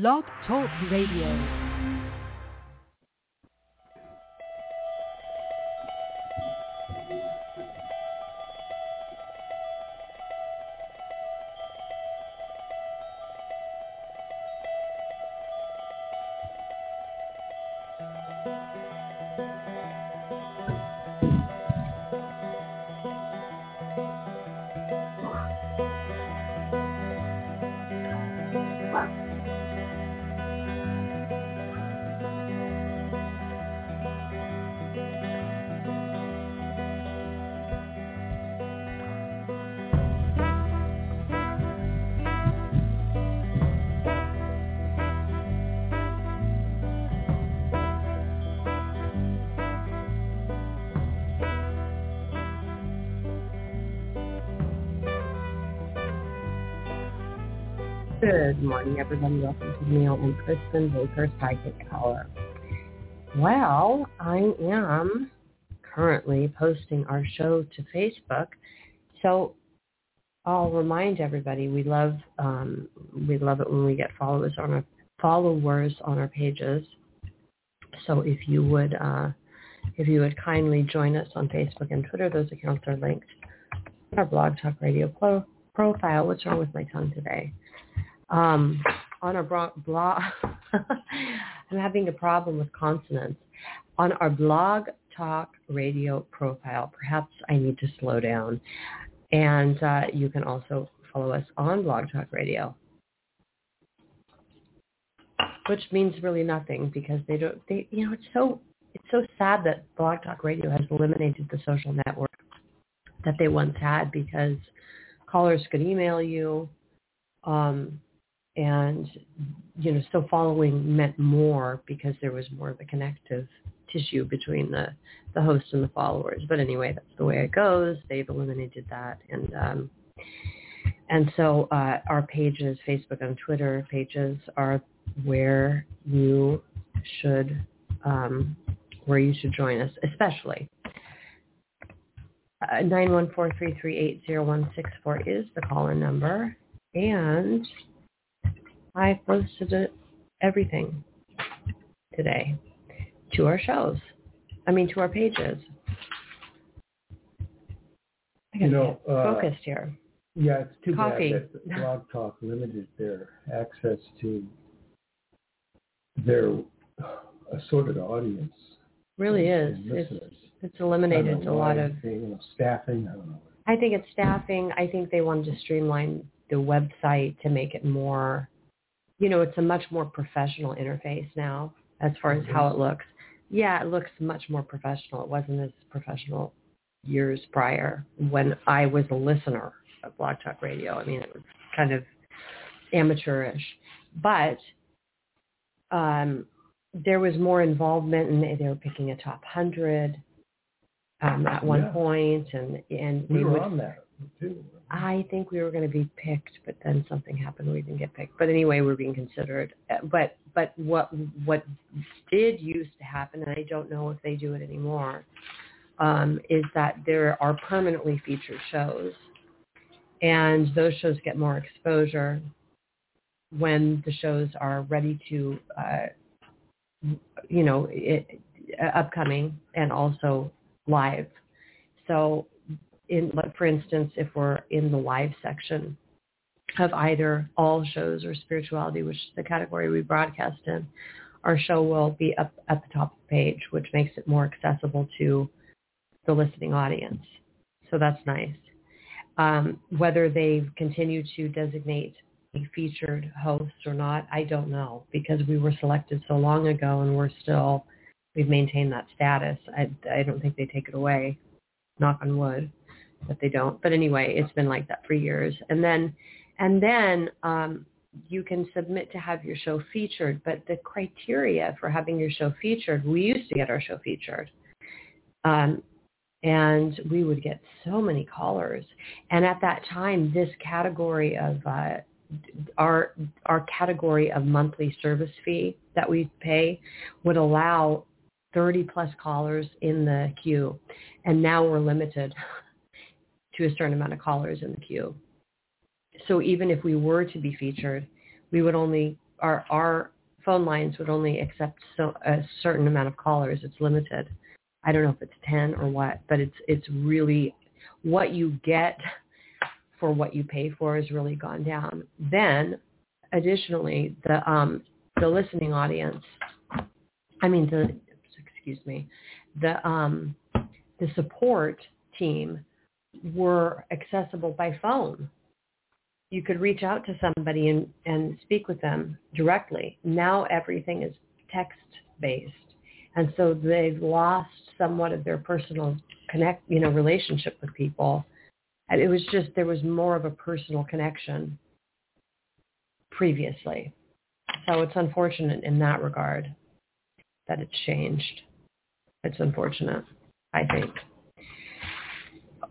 Blog Talk Radio. Good morning, everybody. Welcome to Neil and Kristin Baker Psychic Hour. Well, I am currently posting our show to Facebook, so I'll remind everybody we love um, we love it when we get followers on our followers on our pages. So if you would uh, if you would kindly join us on Facebook and Twitter, those accounts are linked. Our Blog Talk Radio pro- profile. What's wrong with my tongue today? Um, on our blog, I'm having a problem with consonants. On our blog talk radio profile, perhaps I need to slow down. And uh, you can also follow us on Blog Talk Radio, which means really nothing because they don't. They, you know, it's so it's so sad that Blog Talk Radio has eliminated the social network that they once had because callers could email you. Um, and you know so following meant more because there was more of a connective tissue between the the host and the followers. But anyway that's the way it goes. They've eliminated that. And um and so uh our pages facebook and twitter pages are where you should um where you should join us especially. Uh, 914-338-0164 is the call-in number. And I posted everything today to our shows. I mean, to our pages. I you know, uh, focused here. Yeah, it's too Coffee. bad that Blog Talk limited their access to their assorted audience. Really is. It's, it's eliminated a lot of you know, staffing. I don't know. I think it's staffing. I think they wanted to streamline the website to make it more you know, it's a much more professional interface now as far as how it looks. Yeah, it looks much more professional. It wasn't as professional years prior when I was a listener of Blog Talk Radio. I mean, it was kind of amateurish, but um, there was more involvement, and they, they were picking a top hundred um, at one Yeah. point, and and We they were would on that too. I think we were going to be picked, but then something happened. We didn't get picked. But anyway, we're being considered. Uh, But but what what did used to happen, and I don't know if they do it anymore, um, is that there are permanently featured shows, and those shows get more exposure when the shows are ready to, uh, you know, it, upcoming and also live. So in, like, for instance, if we're in the live section of either all shows or spirituality, which is the category we broadcast in, our show will be up at the top of the page, which makes it more accessible to the listening audience. So that's nice. Um, whether they continue to designate a featured host or not, I don't know because we were selected so long ago and we're still, we've maintained that status. I, I don't think they take it away, knock on wood that they don't. But anyway, it's been like that for years. And then, and then um, you can submit to have your show featured. But the criteria for having your show featured, we used to get our show featured. Um, and we would get so many callers. And at that time, this category of uh, our our category of monthly service fee that we pay would allow 30 plus callers in the queue, and now we're limited to a certain amount of callers in the queue. So even if we were to be featured, we would only our our phone lines would only accept so a certain amount of callers. It's limited. I don't know if it's 10 or what, but it's it's really what you get for what you pay for has really gone down. Then additionally, the um the listening audience, I mean the excuse me, the um the support team were accessible by phone. You could reach out to somebody and, and speak with them directly. Now everything is text based. And so they've lost somewhat of their personal connect, you know, relationship with people. And it was just, there was more of a personal connection previously. So it's unfortunate in that regard that it's changed. It's unfortunate, I think.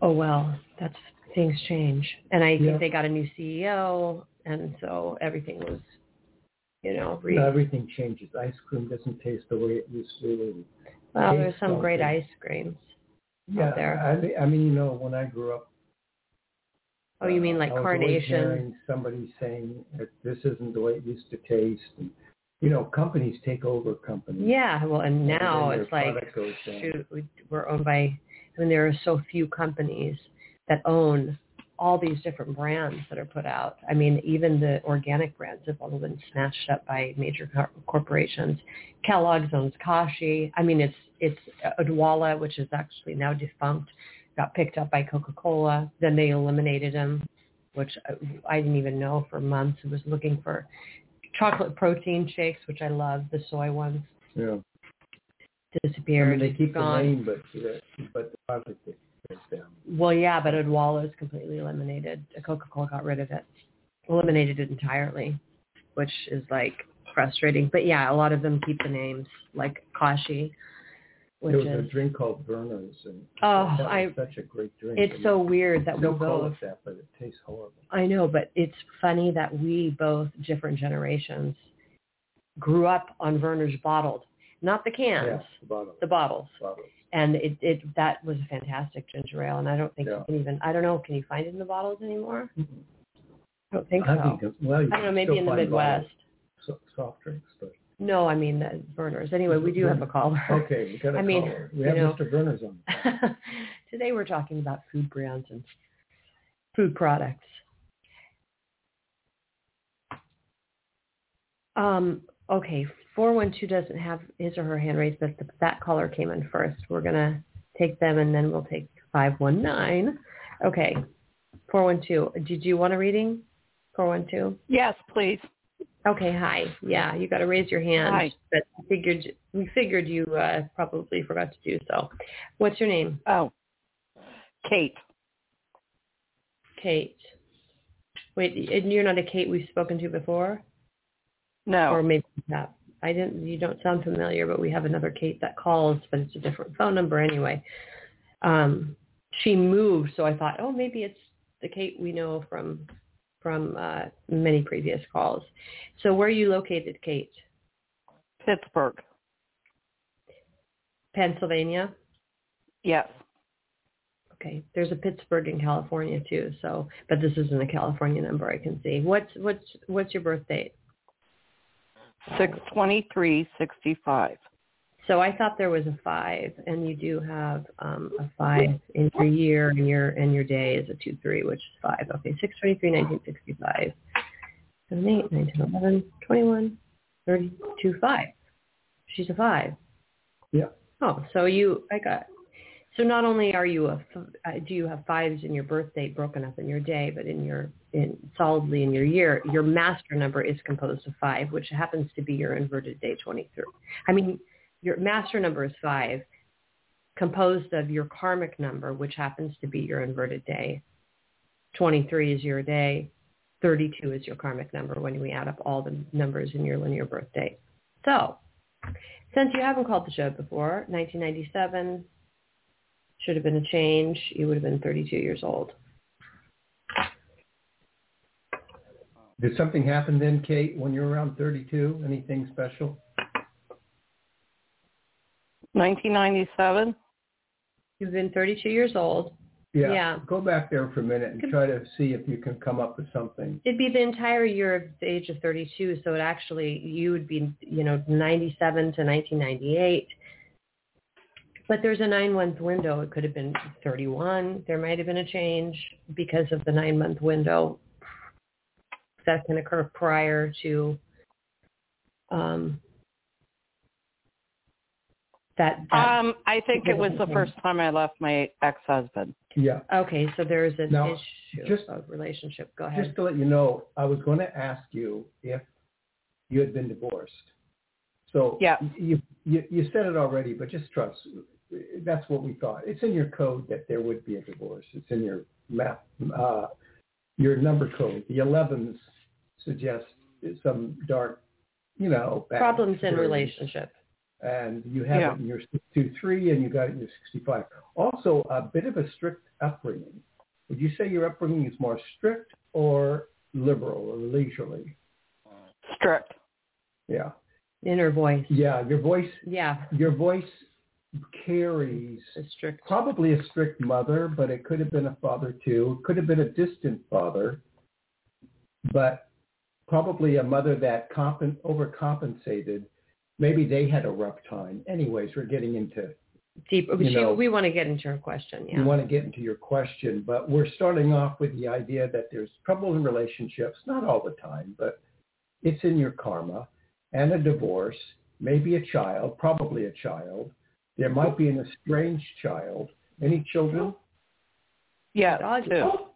Oh well, that's things change. And I think they got a new CEO and so everything was, you know, re- Everything changes. Ice cream doesn't taste the way it used to. And well, there's some great ice creams. Yeah, there. I, mean- I mean, you know, when I grew up. Oh, you uh, mean like I was carnation? Somebody saying that this isn't the way it used to taste. And, you know, companies take over companies. Yeah, well, and And now their it's like, down. shoot, we're owned by, I mean, there are so few companies that own all these different brands that are put out. I mean, even the organic brands have all been snatched up by major cor- corporations. Kellogg's owns Kashi. I mean, it's it's uh, Odwalla, which is actually now defunct, got picked up by Coca-Cola. Then they eliminated them, which I, I didn't even know for months. I was looking for chocolate protein shakes, which I love, the soy ones Yeah. I disappeared. mean, they keep gone. the name, but but the product is down. Well, yeah, but Odwalla is completely eliminated. Coca-Cola got rid of it, eliminated it entirely, which is like frustrating. But yeah, a lot of them keep the names, like Kashi, which There was is. a drink called Vernors, and Oh, I- such a great drink. It's so weird that we Don't call both. it that, but it tastes horrible. I know, but it's funny that we both different generations grew up on Vernors bottled, not the cans, Yeah, the bottom. the bottles. bottom. And it, it that was a fantastic ginger ale, and I don't think Yeah. you can even. I don't know. Can you find it in the bottles anymore? I don't think I so. think, well, I don't know, maybe in the Midwest. soft drinks, but No, I mean the Vernors. Anyway, we do have a caller. okay, we got a I mean, caller. We have know. Mr. Vernors on. Today we're talking about food brands and food products. Um, okay, 412 doesn't have his or her hand raised, but the, that caller came in first. We're going to take them and then we'll take 519. Okay, 412. Did you want a reading? 412? Yes, please. Okay, hi. Yeah, you got to raise your hand. Hi. But we figured we figured you uh, probably forgot to do so. What's your name? Oh, Kate. Kate. Wait, and you're not a Kate we've spoken to before, No. or maybe have. I didn't. You don't sound familiar, but we have another Kate that calls, but it's a different phone number anyway. Um, she moved, so I thought, oh, maybe it's the Kate we know from from uh, many previous calls. So where are you located, Kate? Pittsburgh. Pennsylvania. Yes. Okay. There's a Pittsburgh in California too. So, but this isn't a California number I can see. What's what's what's your birth date? Six twenty three sixty five. So I thought there was a five, and you do have um, a five in your year, and your and your day is a two three, which is five. Okay, six twenty three, nineteen sixty five, seven eight, nineteen eleven, twenty one, thirty two, five. She's a five. Yeah. Oh, so you I got. So not only are you a f- uh, do you have fives in your birth date broken up in your day, but in your in solidly in your year, your master number is composed of five, which happens to be your inverted day twenty three. I mean, your master number is five, composed of your karmic number, which happens to be your inverted day. 23 is your day. 32 is your karmic number when we add up all the numbers in your linear birth date. So, since you haven't called the show before, 1997 should have been a change. You would have been 32 years old. Did something happen then, Kate, when you're around 32? Anything special? Nineteen ninety seven. You've been 32 years old. Yeah. Yeah. Go back there for a minute and try to see if you can come up with something. It'd be the entire year of the age of 32, so it actually, you would be, you know, 97 to 1998. But there's a nine-month window. It could have been 31. There might have been a change because of the nine-month window that can occur prior to um, that. that Um, I think it was the first time I left my ex-husband. Yeah. okay, so there's an Now, issue just- of relationship. Go ahead. Just to let you know, I was going to ask you if you had been divorced. So Yeah. you, you you said it already, but just trust. That's what we thought. It's in your code that there would be a divorce. It's in your map, uh, your number code. The 11s suggest some dark, you know, bad Problems in relationship. and you have Yeah. it in your 623 and you got it in your 65. Also, a bit of a strict upbringing. Would you say your upbringing is more strict or liberal or leisurely? Strict. Yeah. Inner voice. Yeah, your voice Yeah. your voice carries The strict. probably a strict mother, but it could have been a father too. It could have been a distant father, but probably a mother that compen- overcompensated. Maybe they had a rough time. Anyways, we're getting into Deep. you she, know- we want to get into her question. Yeah. you want to get into your question, but we're starting off with the idea that there's trouble in relationships, not all the time, but it's in your karma and a divorce, maybe a child, probably a child. There might be an estranged child. Any children? Yeah, Dog- two. Oh,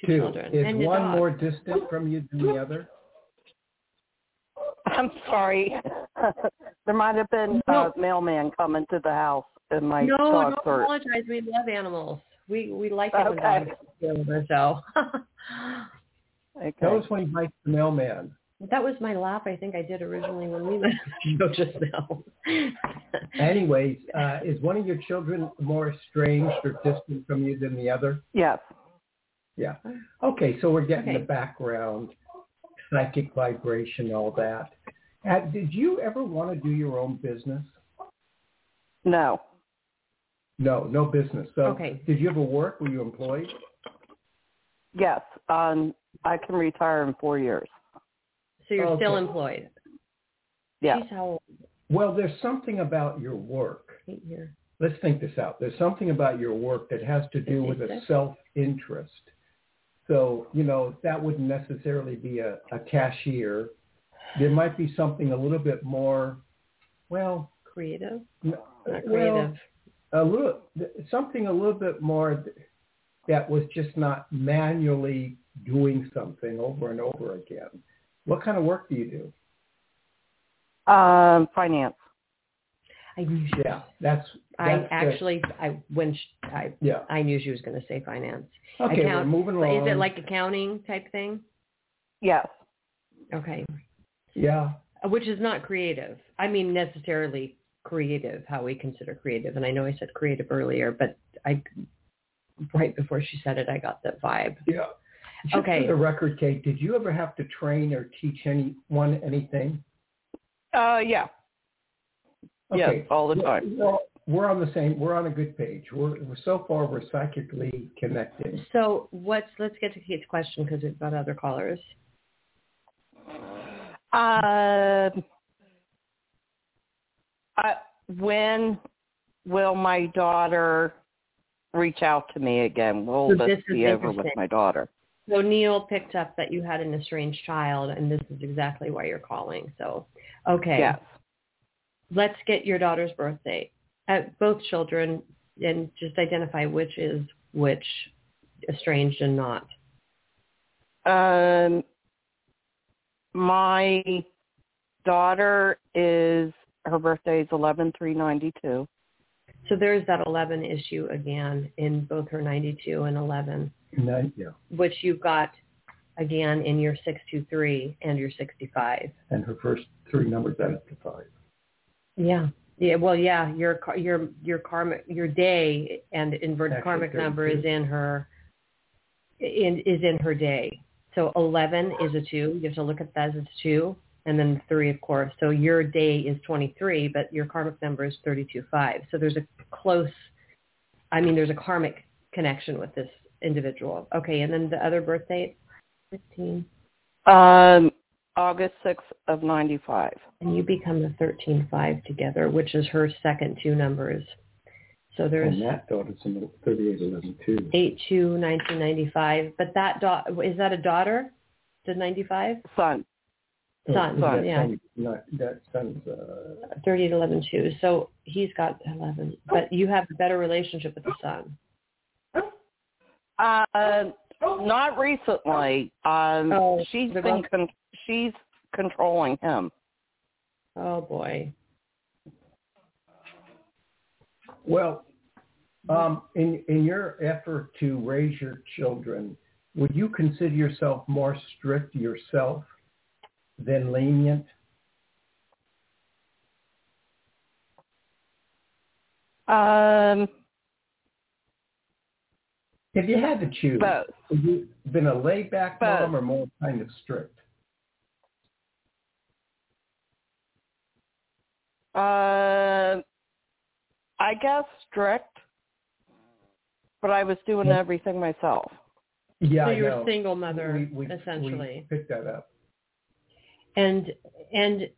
Two, Two. children. Is and one dog. more distant from you than the other? I'm sorry. there might have been No. a mailman coming to the house and my no, dog don't hurt. apologize. We love animals. We we like it when Okay. dogs feel so. Okay. Tell us when he bites the mailman. that was my laugh. I think I did originally when we met the show just now. Anyways, uh, is one of your children more estranged or distant from you than the other? Yes. Yeah. Okay, so we're getting Okay. the background, psychic vibration, all that. Uh, did you ever want to do your own business? No. No, no business. So Okay. did you ever work? Were you employed? Yes. Um, I can retire in four years. so you're still employed. Yeah. She's how old? Well, there's something about your work. Eight years. Let's think this out. There's something about your work that has to do with a self-interest. So, you know, that wouldn't necessarily be a, a cashier. There might be something a little bit more, well, Creative. n- Not well, a little something a little bit more that was just not manually doing something over and over again. What kind of work do you do? Um, finance. I knew she. Yeah, that's, I that's the- actually, I when she, I yeah. I knew she was going to say finance. Okay, Account- we're moving along. is it like accounting type thing? Yes. Okay. yeah, Which is not creative. I mean, necessarily creative, how we consider creative. And I know I said creative earlier, but I, right before she said it, I got that vibe. yeah. Just Okay. For the record, Kate, did you ever have to train or teach anyone anything? Uh, yeah. Yes, all the time. Well, we're on the same. We're on a good page. We're, we're so far we're psychically connected. So what's, let's get to Kate's question because we've got other callers. Um, I, when will my daughter reach out to me again? Will So this, this be over with my daughter? So Neil picked up that you had an estranged child and this is exactly why you're calling. So, okay. Yes. Let's get your daughter's birth date. Uh, both children, and just identify which is which, estranged and not. Um, my daughter is her birthday is eleven three ninety two. So there's that 11 issue again in both her 92 and 11, And then, yeah, which you've got again in your 623 and your 65. and her first three numbers add up to five. Yeah. Yeah, well, yeah, your car- your your karmic your day and inverted Actually, karmic number is in her in is in her day. So eleven is a two. You have to look at that as a two, and then three, of course. So your day is twenty three, but your karmic number is thirty two five. So there's a close. I mean, there's a karmic connection with this individual. Okay, and then the other birth date, 15. Um, August 6th of 95. And you become the 13-5 together, which is her second two numbers. So there's And that daughter's in 3811 too. 8 1995. But that da- is that a daughter? The 95? Son. Son, that yeah. son- not, that son's, uh, 38 11 2. So he's got 11. But you have a better relationship with the son. Uh, not recently. Um, Oh, she's the been one- con- she's controlling him. Oh, boy. well, um, in, in your effort to raise your children, would you consider yourself more strict yourself than lenient? Um, If you had to choose, both. would you been a laid back Both. mom or more kind of strict? Uh, I guess strict, but I was doing Yeah. everything myself. Yeah, so you're a single mother, We- we- essentially. We picked that up. And and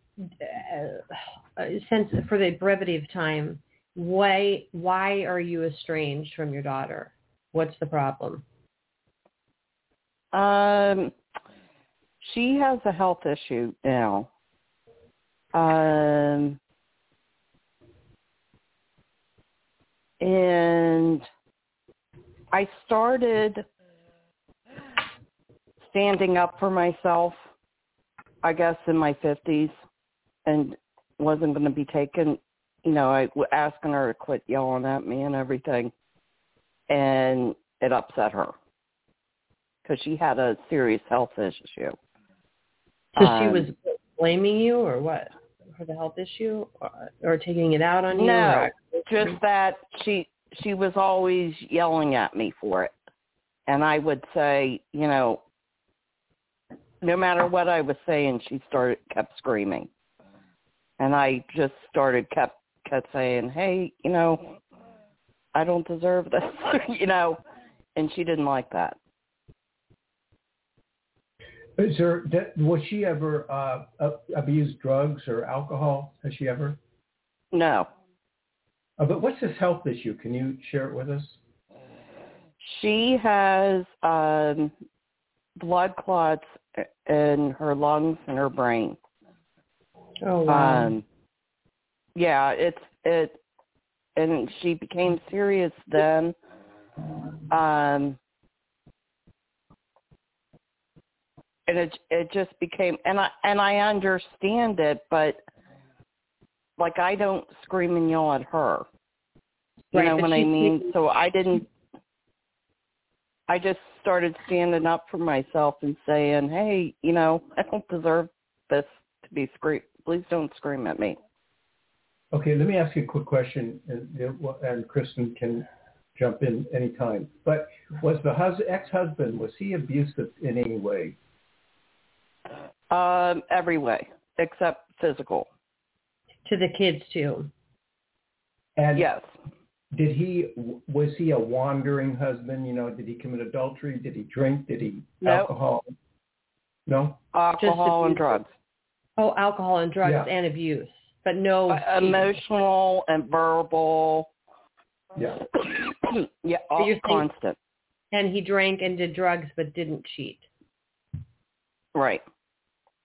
uh, since for the brevity of time, why why are you estranged from your daughter? What's the problem? Um, she has a health issue now. Um, and I started standing up for myself, I guess, in my 50s and wasn't going to be taken, you know, I was asking her to quit yelling at me and everything. And it upset her because she had a serious health issue. So she Um, was blaming you, or what, for the health issue, or, or taking it out on you? No, just that she she was always yelling at me for it. And i would say you know no matter what i was saying she started kept screaming. And i just started kept kept saying hey you know i don't deserve this you know. And she didn't like that Is there, was she ever uh, uh, abused drugs or alcohol? Has she ever? no Uh, but what's this health issue? Can you share it with us? she has um blood clots in her lungs and her brain Oh wow. Um, yeah, it's it, and she became serious then. Um, and it it just became, and I and I understand it, but like I don't scream and yell at her. You Right, know but what I she- mean? So I didn't. I just started standing up for myself and saying, "Hey, you know, I don't deserve this to be scream. Please don't scream at me." Okay, let me ask you a quick question, and, and Kristin can jump in anytime. But was the hus- ex-husband, was he abusive in any way? Um, every way except physical. to the kids too. And Yes. did he, was he a wandering husband? You know, did he commit adultery? Did he drink? Did he No. alcohol? No? Alcohol and abuse. drugs. Oh, alcohol and drugs Yeah. and abuse, but no Uh, emotional and verbal. Yeah. yeah, So all you're saying- constant. And he drank and did drugs, but didn't cheat. Right.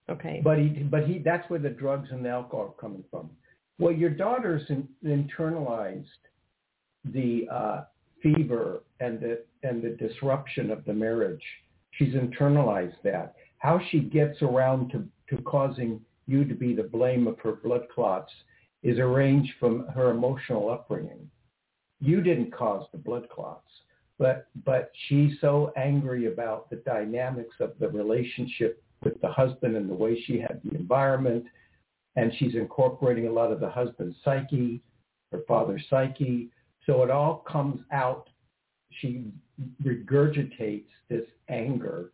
Okay. But he, but he, that's where the drugs and the alcohol are coming from. Well, your daughter's in, internalized the uh, fever and the and the disruption of the marriage. She's internalized that. How she gets around to to causing you to be the blame of her blood clots is arranged from her emotional upbringing. You didn't cause the blood clots, but but she's so angry about the dynamics of the relationship with the husband and the way she had the environment, and she's incorporating a lot of the husband's psyche, her father's psyche. So it all comes out. She regurgitates this anger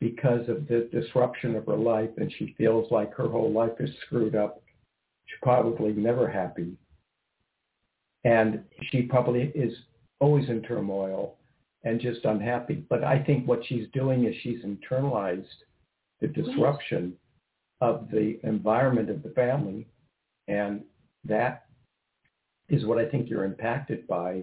because of the disruption of her life, and she feels like her whole life is screwed up. She's probably never happy, and she probably is always in turmoil. and just unhappy. But I think what she's doing is she's internalized the disruption of the environment of the family, and that is what I think you're impacted by,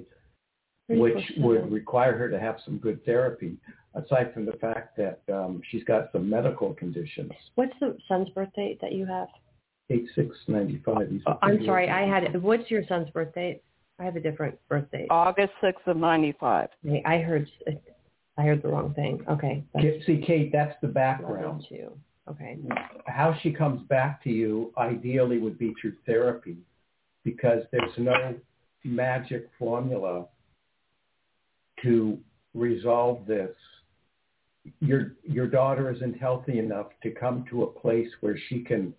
which would require her to have some good therapy. Aside from the fact that um, she's got some medical conditions. What's the son's birth date that you have? Eight six ninety five. Oh, I'm sorry, I had it. What's your son's birth date? I have a different birth date. August sixth of ninety five. I heard I heard the wrong thing. Okay. See, Kate, that's the background. Too. Okay. How she comes back to you ideally would be through therapy because there's no magic formula to resolve this. Your your daughter isn't healthy enough to come to a place where she can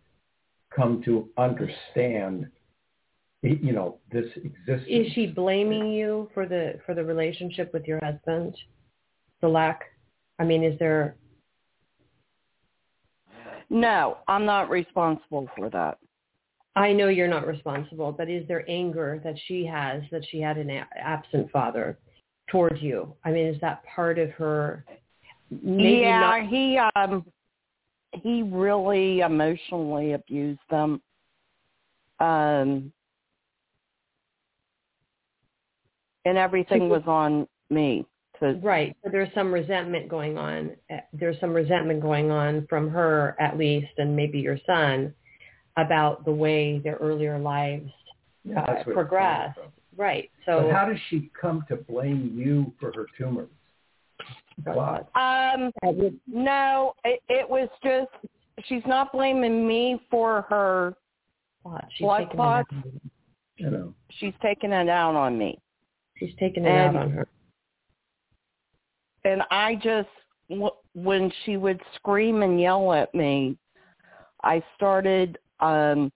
come to understand you know this existence. Is she blaming you for the for the relationship with your husband? The lack. I mean, is there? No, I'm not responsible for that. I know you're not responsible, but is there anger that she has that she had an absent father towards you? I mean, is that part of her? yeah, not- he um he really emotionally abused them. Um and everything was on me. To, right. So there's some resentment going on. There's some resentment going on from her, at least, and maybe your son, about the way their earlier lives yeah, uh, progressed. Right. So but how does she come to blame you for her tumors? God. Um, no, it, it was just she's not blaming me for her blood, she's blood clots. You know. She's taking it out on me. She's taking it and, out on her. And I just, when she would scream and yell at me, I started, um,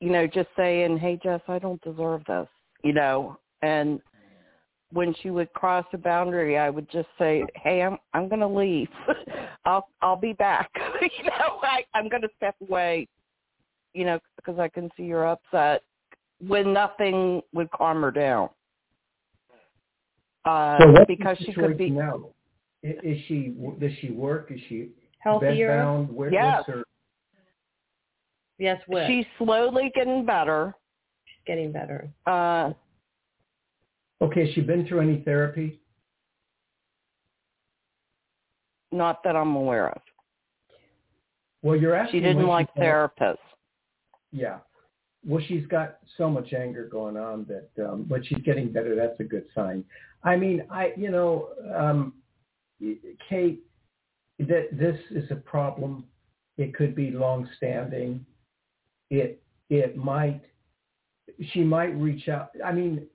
you know, just saying, "Hey, Jess, I don't deserve this," you know. And when she would cross a boundary, I would just say, "Hey, I'm I'm going to leave. I'll I'll be back." you know, I I'm going to step away. You know, because I can see you're upset when nothing would calm her down. Uh, so because she could be now. Is she does she work? Is she healthier? Bedbound? Where, yes. her... Yes, what? She's slowly getting better. She's getting better. Uh, okay, has she been through any therapy? Not that I'm aware of. Well, you're asking. She didn't like therapists. Yeah. Well, she's got so much anger going on that, um, but she's getting better. That's a good sign. I mean, I, you know, um, Kate, that this is a problem. It could be long-standing. It it might. She might reach out. I mean,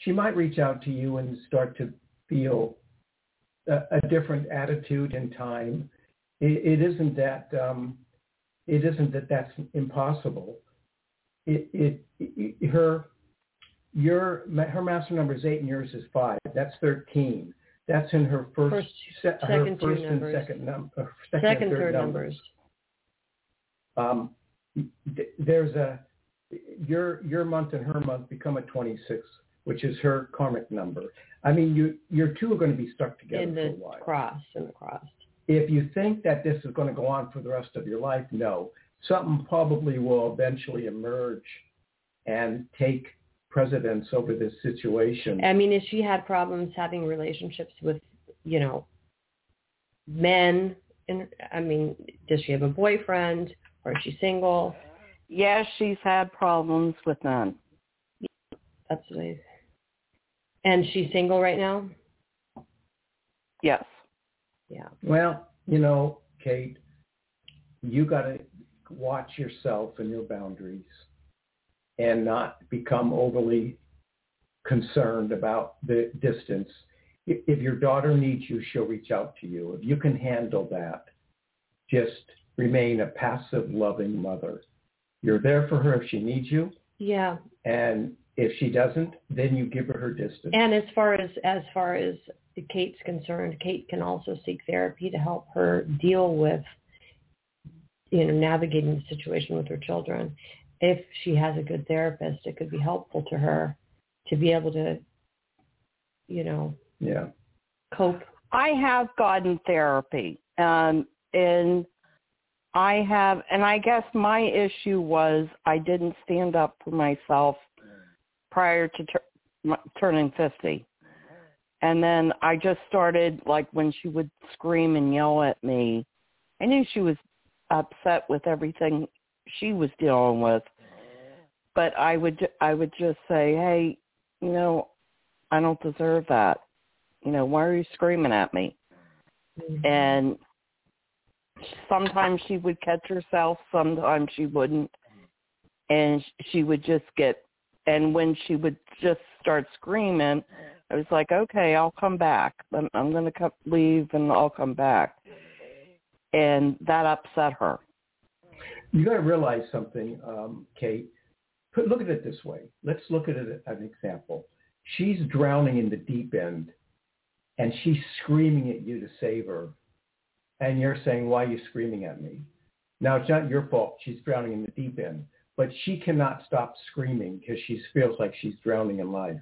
she might reach out to you and start to feel a, a different attitude in time. It, it isn't that. Um, it isn't that that's impossible it, it, it her your her master number is eight and yours is five. That's thirteen. That's in her first, first se- her second first and numbers. second number. Second, second and third, third numbers. numbers. Um, there's a your your month and her month become a 26, which is her karmic number. I mean, you your two are going to be stuck together in the for a while. cross in the cross. If you think that this is going to go on for the rest of your life, no something probably will eventually emerge and take precedence over this situation. I mean, has she had problems having relationships with, you know, men? In, I mean, does she have a boyfriend or is she single? Yes, she's had problems with men. That's what I. And she's single right now. Yes. Yeah. Well, you know, Kate, you got to watch yourself and your boundaries and not become overly concerned about the distance. If your daughter needs you, she'll reach out to you. If you can handle that, just remain a passive, loving mother. You're there for her if she needs you. Yeah. And if she doesn't, then you give her her distance. And as far as as far as Kate's concerned, Kate can also seek therapy to help her deal with you know, navigating the situation with her children. If she has a good therapist, it could be helpful to her to be able to you know, Yeah. cope. I have gotten therapy, um, and I have, and I guess my issue was I didn't stand up for myself prior to tur- m- turning fifty, and then I just started like when she would scream and yell at me. I knew she was upset with everything she was dealing with, but I would I would just say, hey, you know, I don't deserve that you know, why are you screaming at me? Mm-hmm. And sometimes she would catch herself, sometimes she wouldn't. And she would just get, and when she would just start screaming, I was like, okay, I'll come back. I'm, I'm going to leave and I'll come back. Mm-hmm. And that upset her. You got to realize something, um, Kate. Look at it this way. Let's look at it as an example. She's drowning in the deep end, and she's screaming at you to save her. And you're saying, why are you screaming at me? Now, it's not your fault. She's drowning in the deep end. But she cannot stop screaming because she feels like she's drowning in life.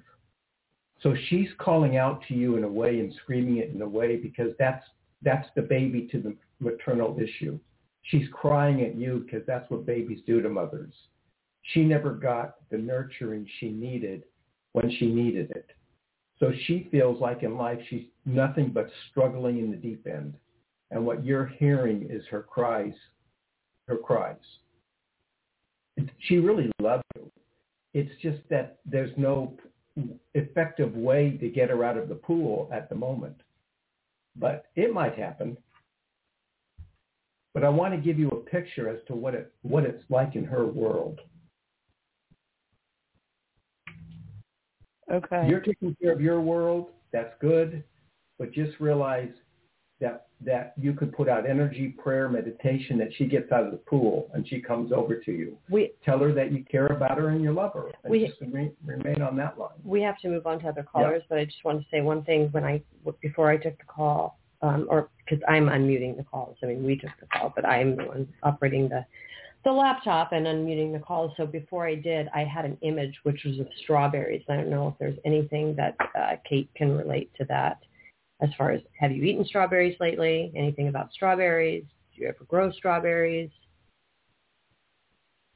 So she's calling out to you in a way and screaming it in a way because that's that's the baby to the maternal issue. She's crying at you because that's what babies do to mothers. She never got the nurturing she needed when she needed it. So she feels like in life she's nothing but struggling in the deep end. And what you're hearing is her cries, her cries. She really loves you. It's just that there's no effective way to get her out of the pool at the moment. But it might happen. But I want to give you a picture as to what it what it's like in her world. Okay. You're taking care of your world. That's good. But just realize that that you could put out energy, prayer, meditation, that she gets out of the pool and she comes over to you. We Tell her that you care about her and you love her. And We- just remain, remain on that line. we have to move on to other callers, but I just want to say one thing when I before I took the call, um, or because I'm unmuting the calls. I mean, we took the call, but I'm the one operating the the laptop and unmuting the calls. So before I did, I had an image which was of strawberries. I don't know if there's anything that uh, Kate can relate to that. As far as have you eaten strawberries lately? Anything about strawberries? Do you ever grow strawberries?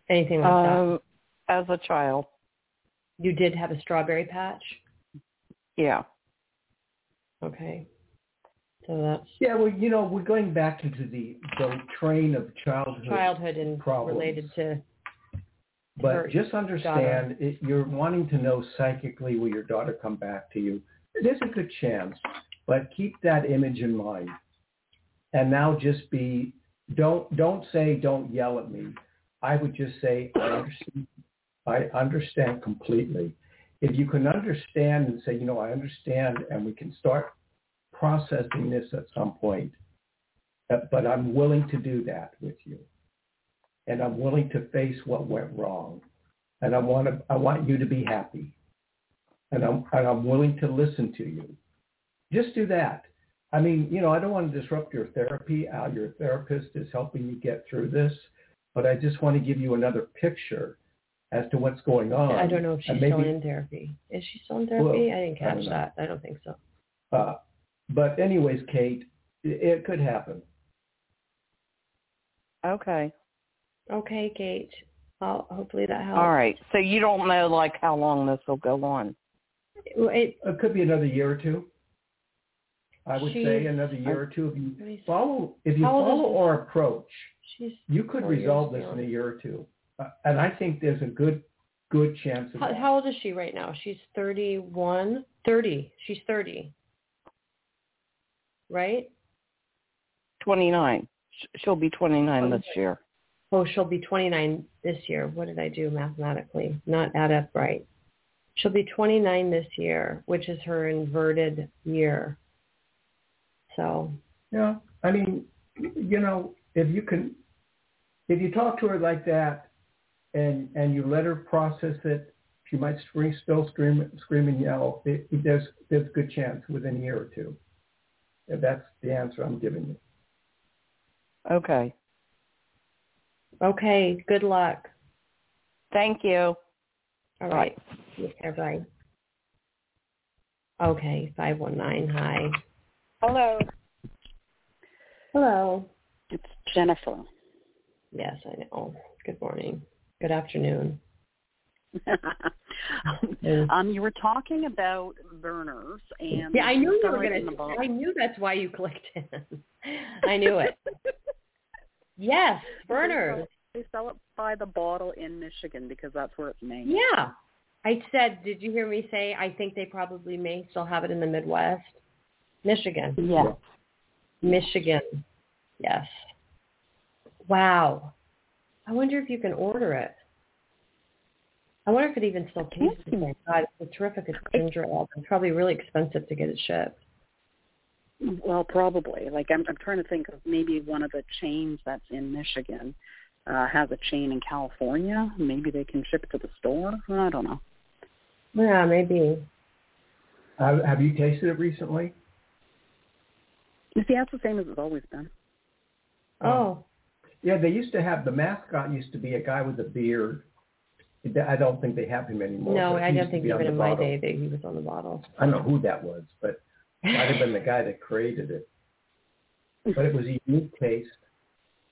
Anything like that? Um, as a child, You did have a strawberry patch. yeah. Okay. So that's Yeah, well, you know, we're going back into the, the train of childhood. childhood and problems. related to But just understand, it, you're wanting to know psychically will your daughter come back to you. There's a good chance, but keep that image in mind. And now just be, don't don't say don't yell at me. I would just say I understand. I understand completely. If you can understand and say, you know, I understand, and we can start processing this at some point, but but I'm willing to do that with you and I'm willing to face what went wrong. And I want to, I want you to be happy. And I'm, and I'm willing to listen to you. Just do that. I mean, you know, I don't want to disrupt your therapy. Uh, your therapist is helping you get through this, but I just want to give you another picture as to what's going on. I don't know if she's maybe, still in therapy. Is she still in therapy? Well, I didn't catch don't that. I don't think so. Uh, but anyways, Kate, it, it could happen. Okay. Okay, Kate. Well, hopefully that helps. All right. So you don't know like how long this will go on. It, It could be another year or two. I would say another year or two. If you let me see. follow, if you How old is follow our approach, she's you could resolve this in a year or two. Uh, and I think there's a good, good chance of how, that. how old is she right now? She's 31, 30. She's 30. Right? 29. She'll be 29 this year. Oh, she'll be 29 this year. What did I do mathematically? Not add up right. She'll be 29 this year, which is her inverted year. So, Yeah. I mean, you know, if you can, if you talk to her like that and, and you let her process it, she might scream, still scream, scream and yell. It, it, there's, there's a good chance within a year or two. If that's the answer I'm giving you. Okay. okay, good luck. Thank you. All right. Take care. Bye. Okay, 519. Hi. Hello. Hello. It's Jennifer. Yes, I know. Good morning. Good afternoon. um, you were talking about Vernors and yeah, I knew you were going to. I knew that's why you clicked in. I knew it. yes, Vernors. They sell it by the bottle in Michigan because that's where it's made. Yeah. I said, did you hear me say I think they probably may still have it in the Midwest? Michigan. Yeah. Michigan. Yes. Wow. I wonder if you can order it. I wonder if it even still tastes the same. God, it's a terrific ginger ale. It's probably really expensive to get it shipped. Well, probably. Like I'm, I'm trying to think of maybe one of the chains that's in Michigan uh, has a chain in California. Maybe they can ship it to the store. I don't know. Yeah, maybe. Uh, have you tasted it recently? You see, that's the same as it's always been. Oh. Yeah, they used to have the mascot used to be a guy with a beard. I don't think they have him anymore. No, I don't think even in my bottle. day that he was on the bottle. I don't know who that was, but might have been the guy that created it. But it was a unique taste.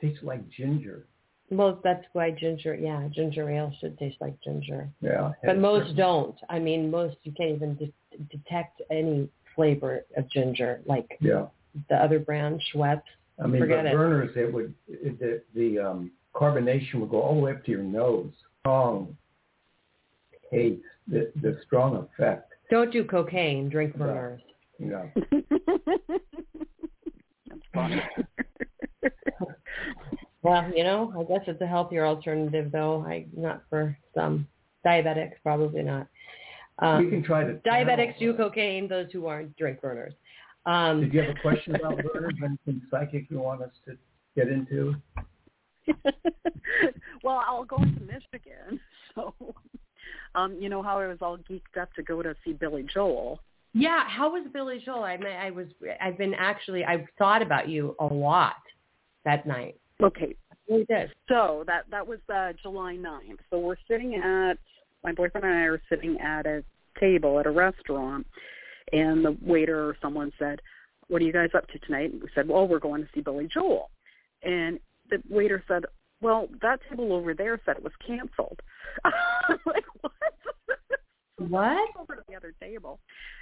Tastes like ginger. Well, that's why ginger, yeah, ginger ale should taste like ginger. Yeah. But most don't. I mean, most you can't even de- detect any flavor of ginger like Yeah. the other brand, Schweppes. I mean, Forget but it. Vernors, it would it, the the um, carbonation would go all the way up to your nose. Strong taste, the the strong effect. Don't do cocaine. Drink No. Vernors. You know. that's funny. Well, you know, I guess it's a healthier alternative, though. I not for some diabetics, probably not. Um, we can try to. diabetics do cocaine. Those who aren't drink Vernors. Um, Did you have a question about Vernors? Anything psychic you want us to get into? well, I'll go into Michigan. So, um, you know how I was all geeked up to go to see Billy Joel. Yeah, how was Billy Joel? I mean, I was I've been actually I've thought about you a lot that night. Okay, really did. so that that was uh, July 9th. So we're sitting at my boyfriend and I are sitting at a table at a restaurant, and the waiter or someone said, "What are you guys up to tonight?" And we said, "Well, we're going to see Billy Joel," and the waiter said, "Well, that table over there said it was canceled." Like what? What? over to the other table.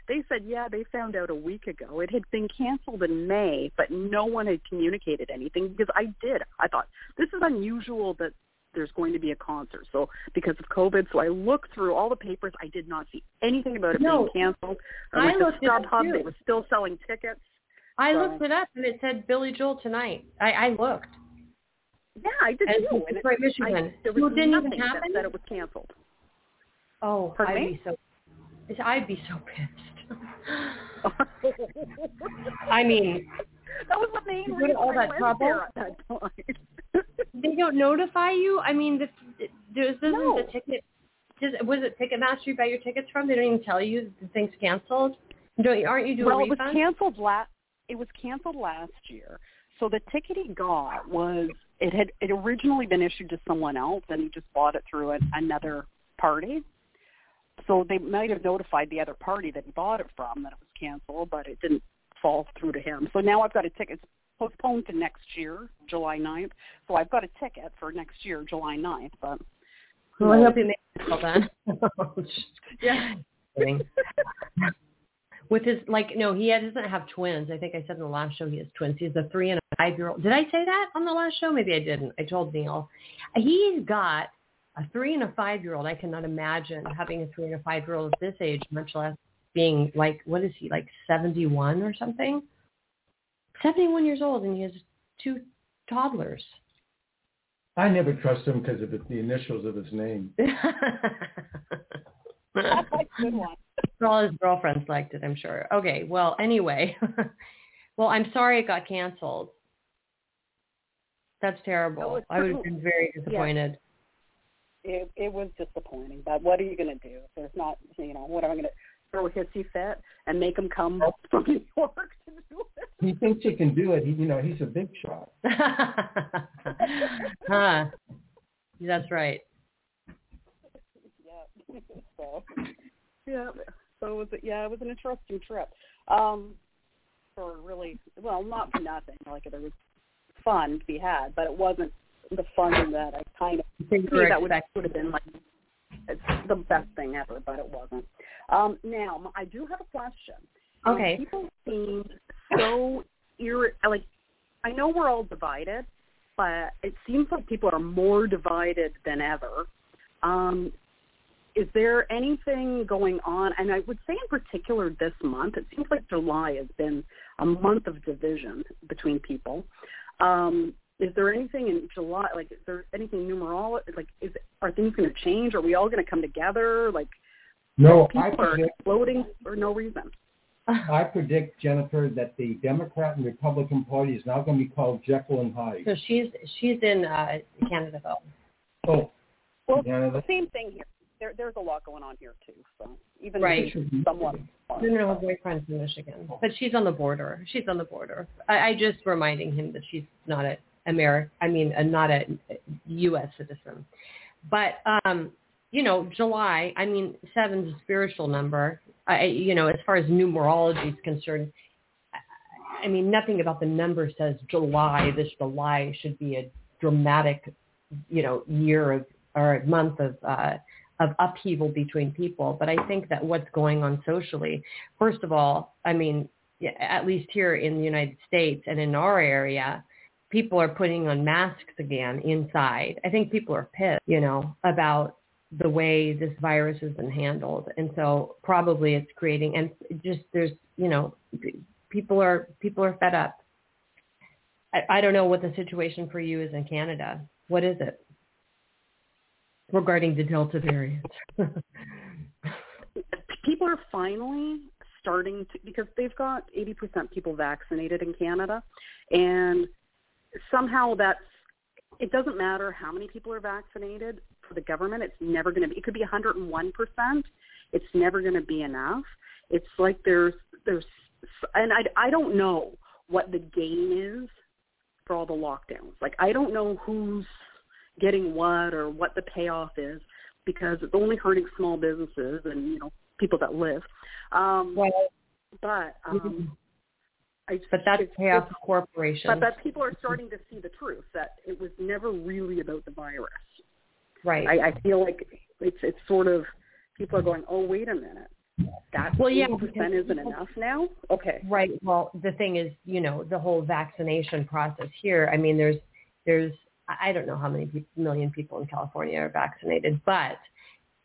They said, yeah, they found out a week ago. It had been canceled in May, but no one had communicated anything because I did. I thought this is unusual that there's going to be a concert. So because of COVID, so I looked through all the papers. I did not see anything about it No. being canceled. I to looked StubHub. They were still selling tickets. I So- looked it up and it said Billy Joel tonight. I, I looked. Yeah, I did And too. it's And it, Detroit, I, Michigan. there So was it didn't even happen. that said it was canceled. Oh, Pardon I'd me? be so I'd be so pissed. I mean, that was the main reason all that trouble? there at that time. they don't notify you. I mean, this does doesn't No. the ticket? Does, was it Ticketmaster you buy your tickets from? They don't even tell you the thing's canceled. Don't aren't you doing well, it was canceled last. It was canceled last year. So the ticket he got was it had it originally been issued to someone else, and he just bought it through an, another party. So they might have notified the other party that he bought it from that it was canceled, but it didn't fall through to him. So now I've got a ticket. It's postponed to next year, July 9th. So I've got a ticket for next year, July 9th. But Well, I hope you make it well then. Yeah. Kidding. With his like no, he doesn't have twins. I think I said in the last show he has twins. He's a three and a five year old. Did I say that on the last show? Maybe I didn't. I told Neil. He's got a three and a five year old. I cannot imagine having a three and a five year old at this age, much less being like what is he like seventy one or something? Seventy one years old and he has two toddlers. I never trust him because of the initials of his name. that's a good one. All his girlfriends liked it, I'm sure. Okay, well, anyway. well, I'm sorry it got canceled. That's terrible. No, I would have been very disappointed. it it was disappointing. But what are you going to do? If there's not, you know, what am I going to throw a hissy fit and make him come up from New York to do it? He thinks he can do it. He, you know, he's a big shot. huh. That's right. Yeah. so yeah. So it was yeah, it was an interesting trip. Um, for really well, not for nothing. Like there was fun to be had, but it wasn't the fun that I kind of Think to we're me that would would have been like it's the best thing ever, but it wasn't. Um, now I do have a question. Um, Okay. people seem so ir- like I know we're all divided, but it seems like people are more divided than ever. Um, is there anything going on? And I would say in particular this month, it seems like July has been a month of division between people. Um, is there anything in July? Like, is there anything numerological? Like, is are things going to change? Are we all going to come together? Like, No, I people are predict, exploding for no reason. I predict, Jennifer, that the Democrat and Republican Party is now going to be called Jekyll and Hyde. So she's she's in uh, Canada though. Oh, Well, Canada. same thing here. There, there's a lot going on here too. So even Right. somewhat. No, no, no, her boyfriend's in Michigan, but she's on the border. She's on the border. I, I just reminding him that she's not a American. I mean, uh, not a U.S. citizen. But um, you know, July. I mean, seven's a spiritual number. I, you know, as far as numerology is concerned, I- I mean, nothing about the number says July. This July should be a dramatic, you know, year of or a month of uh, of upheaval between people. But I think that what's going on socially, first of all, I mean, at least here in the United States and in our area, people are putting on masks again inside. I think people are pissed, you know, about the way this virus has been handled. And so probably it's creating, and just there's, you know, people are, people are fed up. I, I don't know what the situation for you is in Canada. What is it? Regarding the Delta variant. people are finally starting to because they've got 80% people vaccinated in Canada and somehow that's it doesn't matter how many people are vaccinated for the government it's never going to be it could be 101% it's never going to be enough it's like there's there's and I I don't know what the gain is for all the lockdowns like I don't know who's getting what or what the payoff is because it's only hurting small businesses and you know people that live. Um, well, but um, I, but that's it's, payoff it's, corporations. But but people are starting to see the truth that it was never really about the virus. Right. I, I feel like it's it's sort of people are going, oh wait a minute, that well, yeah, percent isn't enough now. Okay. Right. Well, the thing is, you know, the whole vaccination process here. I mean, there's there's I don't know how many pe- million people in California are vaccinated, but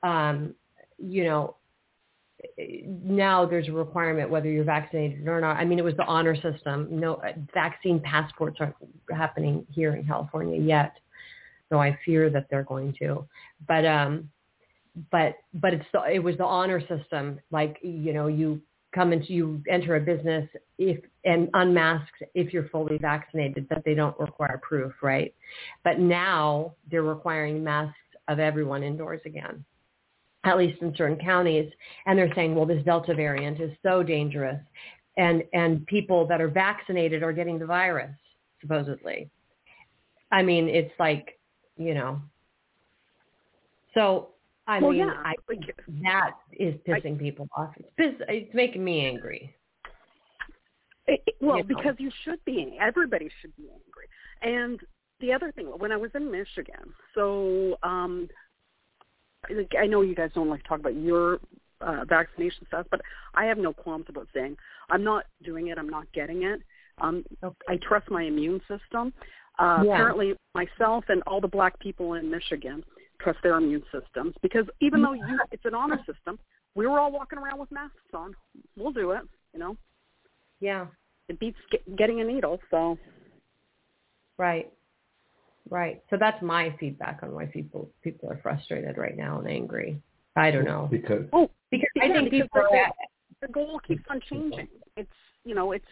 um, you know, now there's a requirement whether you're vaccinated or not. I mean, it was the honor system. No vaccine passports aren't happening here in California yet, so I fear that they're going to. But um, but but it's the, it was the honor system. Like you know, you come into you enter a business if and unmasked if you're fully vaccinated, but they don't require proof, right? But now they're requiring masks of everyone indoors again, at least in certain counties. And they're saying, well, this Delta variant is so dangerous, and and people that are vaccinated are getting the virus supposedly. I mean, it's like you know. So I well, mean, yeah. I like, that is pissing I, people off. It's, piss, it's making me angry. It, well, you know. because you should be. Everybody should be angry. And the other thing, when I was in Michigan, so um, I know you guys don't like to talk about your uh, vaccination stuff, but I have no qualms about saying I'm not doing it. I'm not getting it. Um, okay. I trust my immune system. Uh, yeah. Apparently, myself and all the black people in Michigan trust their immune systems because even mm-hmm. though you, it's an honor system, we were all walking around with masks on. We'll do it, you know. Yeah. It beats get, getting a needle, so. Right. Right. So that's my feedback on why people people are frustrated right now and angry. I don't know. Because oh, because yeah, I think because people the, are goal, the goal keeps on changing. It's you know it's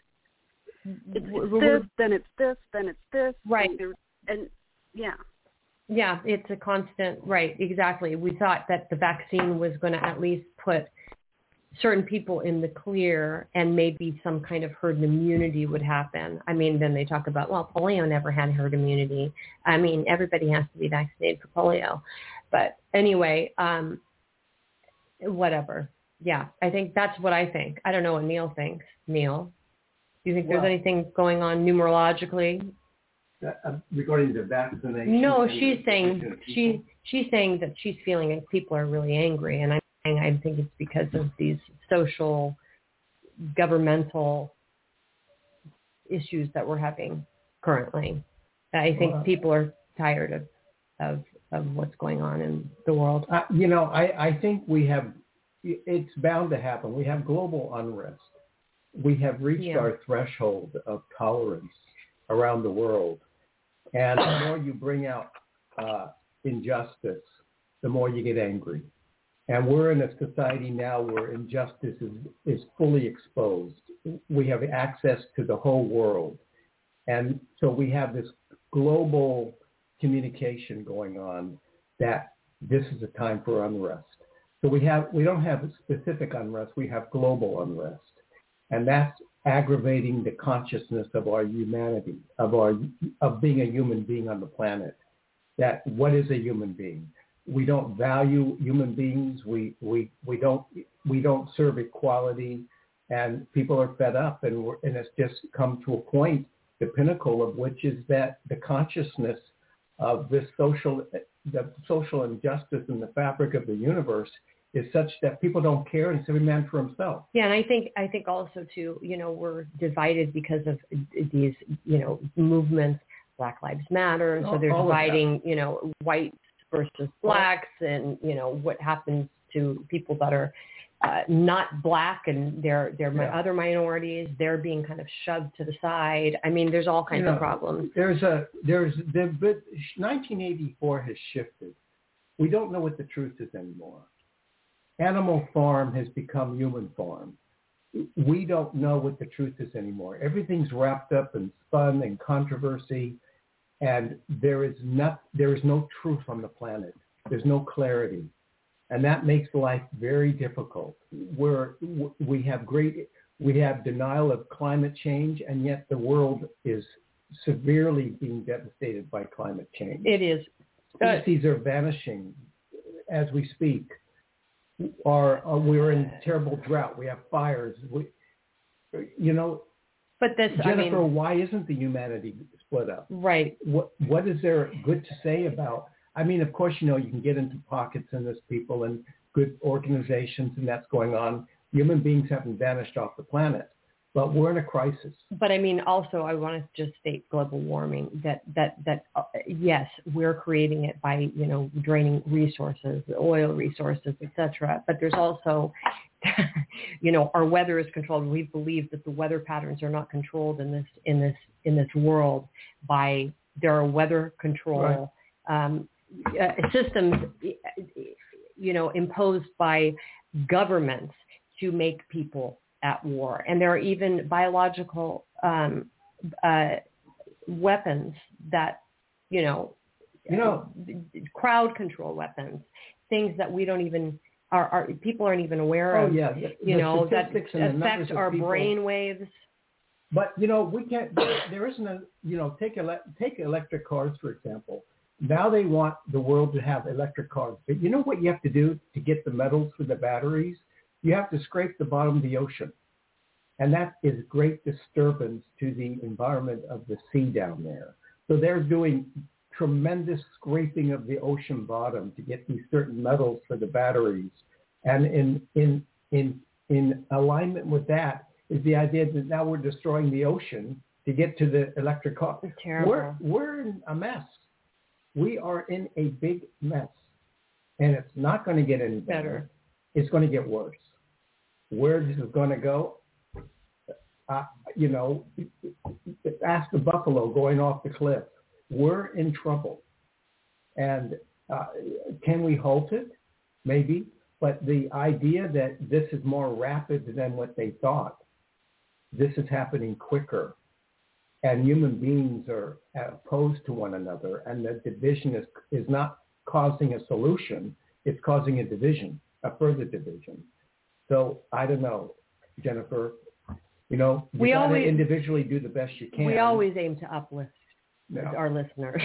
it's, it's this, then it's this, then it's this, Right. And, and yeah, Yeah, it's a constant, right, exactly. We thought that the vaccine was going to at least put certain people in the clear and maybe some kind of herd immunity would happen. I mean, then they talk about, well, polio never had herd immunity. I mean, everybody has to be vaccinated for polio. But anyway, um, whatever. yeah, I think that's what I think. I don't know what Neil thinks. Neil, do you think Well- there's anything going on numerologically? Uh, uh, regarding the vaccination. No, she's saying she she's saying that she's feeling like people are really angry, and I'm saying I think it's because of these social, governmental issues that we're having currently. I think Well, people are tired of of of what's going on in the world. Uh, you know, I, I think we have, it's bound to happen. We have global unrest. We have reached Yeah. our threshold of tolerance around the world. And the more you bring out uh, injustice, the more you get angry. And we're in a society now where injustice is, is fully exposed. We have access to the whole world. And so we have this global communication going on that this is a time for unrest. So we have we don't have specific unrest, we have global unrest. And that's aggravating the consciousness of our humanity, of our of being a human being on the planet. That what is a human being? We don't value human beings. We we we don't we don't serve equality, and people are fed up, and we're, and it's just come to a point, the pinnacle of which is that the consciousness of this social the social injustice in the fabric of the universe is such that people don't care and it's every man for himself. Yeah, and I think I think also too, you know, we're divided because of these, you know, movements. Black Lives Matter, and so they're all dividing, you know, whites versus blacks, and you know what happens to people that are uh, not black and they're they're my Yeah. other minorities. They're being kind of shoved to the side. I mean, there's all kinds You know, of problems. There's a there's the but 1984 has shifted. We don't know what the truth is anymore. Animal farm has become human farm. We don't know what the truth is anymore. Everything's wrapped up in fun and controversy, and there is not there is no truth on the planet. There's no clarity, and that makes life very difficult. We're we have great we have denial of climate change, and yet the world is severely being devastated by climate change. It is. Uh, Species are vanishing as we speak. Our, uh, we're in terrible drought. We have fires. We, you know, but this, I Jennifer, mean, why isn't the humanity split up? right? What what is there good to say about? I mean, of course, you know, you can get into pockets and there's people and good organizations, and that's going on. Human beings haven't vanished off the planet, but we're in a crisis. But I mean, also, I want to just state global warming. That that that uh, yes, we're creating it by you know draining resources, oil resources, etc. But there's also, you know, our weather is controlled. We believe that the weather patterns are not controlled in this in this in this world by there are weather control um, uh, systems, you know, imposed by governments to make people at war. And there are even biological um, uh, weapons that, you know, You know- crowd control weapons, things that we don't even, our, our people aren't even aware Oh of, yeah, the, you the know, that statistics and the numbers affect our people- brain waves. But you know, we can't. There isn't a. You know, take ele- take electric cars for example. Now they want the world to have electric cars, but you know what you have to do to get the metals for the batteries? You have to scrape the bottom of the ocean, and that is great disturbance to the environment of the sea down there. So they're doing tremendous scraping of the ocean bottom to get these certain metals for the batteries, and in in in in alignment with that is the idea that now we're destroying the ocean to get to the electric car. It's terrible. We're we're in a mess. We are in a big mess, and it's not going to get any better. Better. It's going to get worse. Where this is going to go, uh, you know, ask the buffalo going off the cliff. We're in trouble, and uh, can we halt it? Maybe, but the idea that this is more rapid than what they thought, this is happening quicker. And human beings are opposed to one another and the division is is not causing a solution. It's causing a division a further division so i don't know jennifer you know you We gotta always- individually do the best you can We always aim to uplift Yeah. our listeners.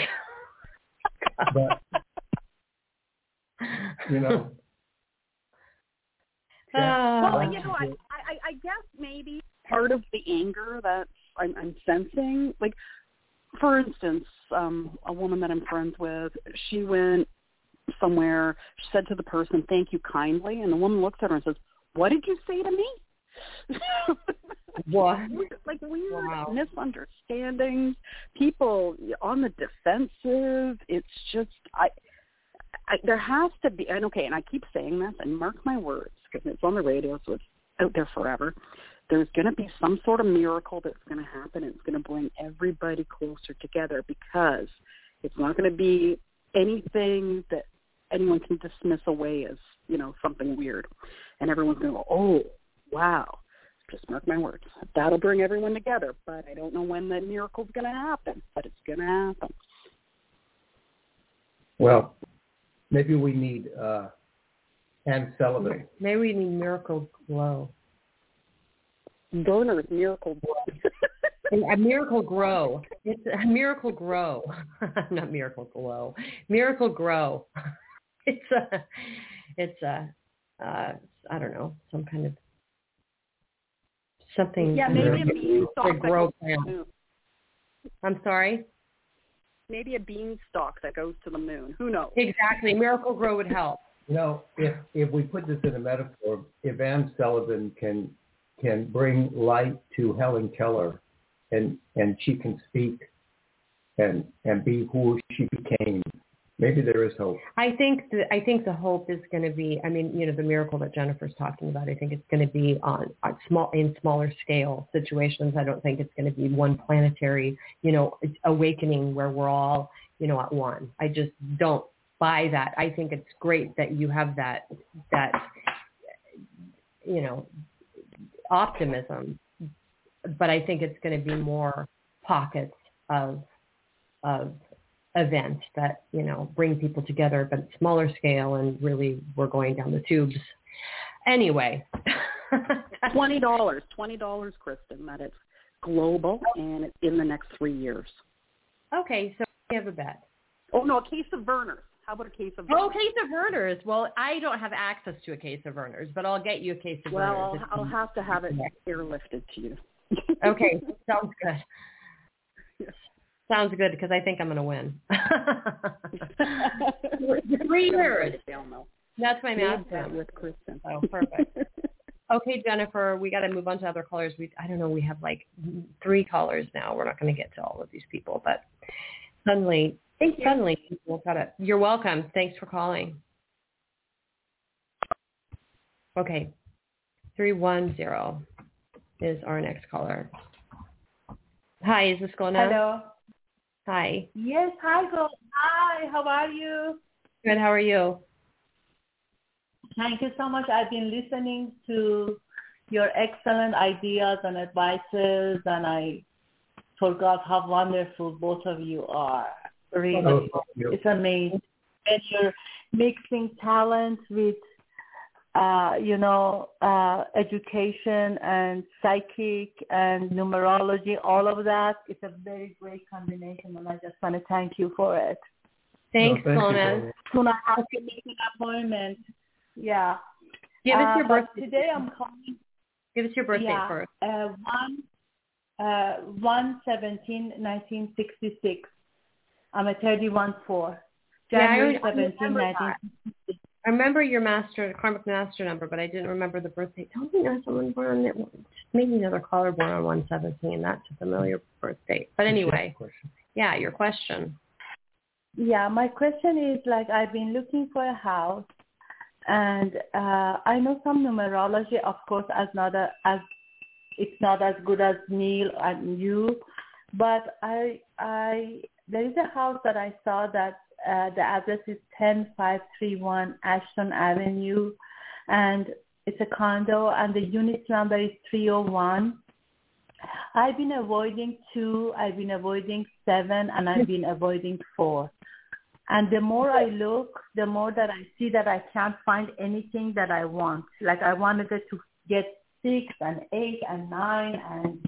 but you know Oh, Well, you know, I, I, I guess maybe part of the anger that I'm, I'm sensing, like, for instance, um, a woman that I'm friends with, she went somewhere. She said to the person, "Thank you kindly," and the woman looks at her and says, "What did you say to me?" What? like weird Wow. misunderstandings, people on the defensive. It's just I, I there has to be and okay, and I keep saying this and mark my words because it's on the radio, so it's out there forever. There's going to be some sort of miracle that's going to happen. and It's going to bring everybody closer together because it's not going to be anything that anyone can dismiss away as you know something weird, and everyone's going to go, oh wow. Just mark my words. That'll bring everyone together, but I don't know when that miracle's going to happen, but it's going to happen. Well, maybe we need uh, Anne Sullivan. Maybe we need Miracle Glow. Donors, miracle. Glow. a uh, Miracle Grow. It's a Miracle Grow. Not Miracle Glow. Miracle Grow. It's a, it's a, uh, I don't know, some kind of something. Yeah, maybe a beanstalk to that grow goes to the moon. I'm sorry. Maybe a beanstalk that goes to the moon. Who knows? Exactly. Miracle Grow would help. You know, if if we put this in a metaphor, if Anne Sullivan can can bring light to Helen Keller, and and she can speak, and and be who she became, maybe there is hope. I think the I think the hope is going to be. I mean, you know, the miracle that Jennifer's talking about. I think it's going to be on, on small in smaller scale situations. I don't think it's going to be one planetary, you know, awakening where we're all, you know, at one. I just don't buy that. I think it's great that you have that that you know optimism, but I think it's going to be more pockets of of events that you know bring people together, but smaller scale, and really we're going down the tubes. Anyway, Twenty dollars. Twenty dollars, Kristin. That it's global and it's in the next three years. okay, so we have a bet. Oh no, a case of Vernors. How about a case of Oh, Vernors? case of Vernors. Well, I don't have access to a case of Vernors, but I'll get you a case of Well, Vernors. I'll, I'll have to have it airlifted to you. Okay, sounds good. Sounds good because I think I'm going to win. Three years. That's my math that with Kristin. Oh, perfect. Okay, Jennifer, we got to move on to other callers. We I don't know, we have like three callers now. We're not going to get to all of these people, but suddenly, suddenly people got it. You're welcome. Thanks for calling. Okay, three one zero is our next caller. Hi, is this Glenna? Hello. Hi. Yes, hi, go. Hi, how are you? Good. How are you? Thank you so much. I've been listening to your excellent ideas and advices, and I forgot how wonderful both of you are. Really, Oh, you- it's amazing. And you're mixing talent with, uh, you know, uh, education and psychic and numerology, all of that. It's a very great combination, and I just want to thank you for it. Thanks, No, thank you, Glenna. Glenna. Soon I have to make an appointment. Yeah. Give us Uh, your but birthday. Today I'm calling. Give us your birthday yeah, first. Uh, one, uh, one seventeen, nineteen sixty six. I'm a thirty one four. Yeah, I January re- I seventeenth, remember nineteen. I remember your master, karmic master number, but I didn't remember the birthday. Don't you know someone born on that? Maybe another caller born on 117. That's a familiar birth date. But anyway, yeah, your question. Yeah, my question is like I've been looking for a house, and uh, I know some numerology, of course, as not a, as it's not as good as Neil and you, but I I there is a house that I saw that uh, the address is ten five three one Ashton Avenue, and it's a condo, and the unit number is three oh one. I've been avoiding two, I've been avoiding seven, and I've been avoiding four. And the more I look, the more that I see that I can't find anything that I want. Like I wanted to get six and eight and nine and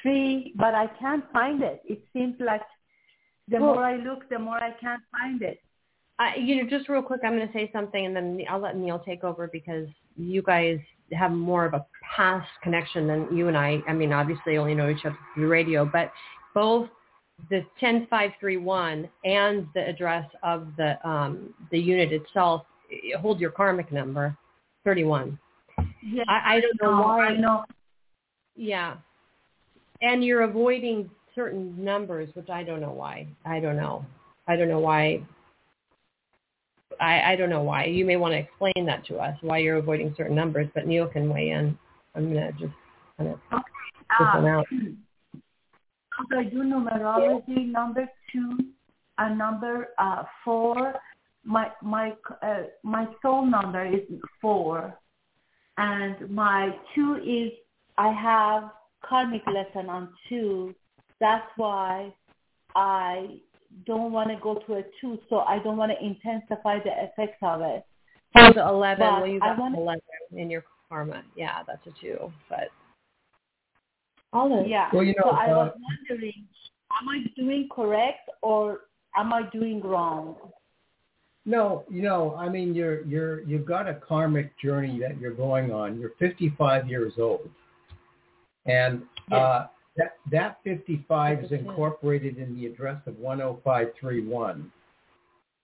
three, but I can't find it. It seems like the Well- more I look, the more I can't find it. I, you know, just real quick, I'm going to say something, and then I'll let Neil take over because you guys have more of a past connection than you and I. I mean, obviously, only know each other through radio, but both the 10531 and the address of the um, the unit itself hold your karmic number 31. Yeah, I, I don't know why. I know. Yeah, and you're avoiding certain numbers, which I don't know why. I don't know. I don't know why. I, I don't know why. You may want to explain that to us, why you're avoiding certain numbers, but Neil can weigh in. I'm going to just kind of this one out. So I do numerology number two and number uh, four. My my uh, my soul number is four, and my two is I have karmic lesson on two. That's why I don't want to go to a two, so I don't want to intensify the effects of it. So the 11, But well, you got wanna- 11 in your karma. Yeah, that's a two, but all of Yeah. Well, you know, so I uh, was wondering, am I doing correct or am I doing wrong? No, you know, I mean, you're you're you've got a karmic journey that you're going on. You're 55 years old, and uh, that that 55 is incorporated in the address of 10531.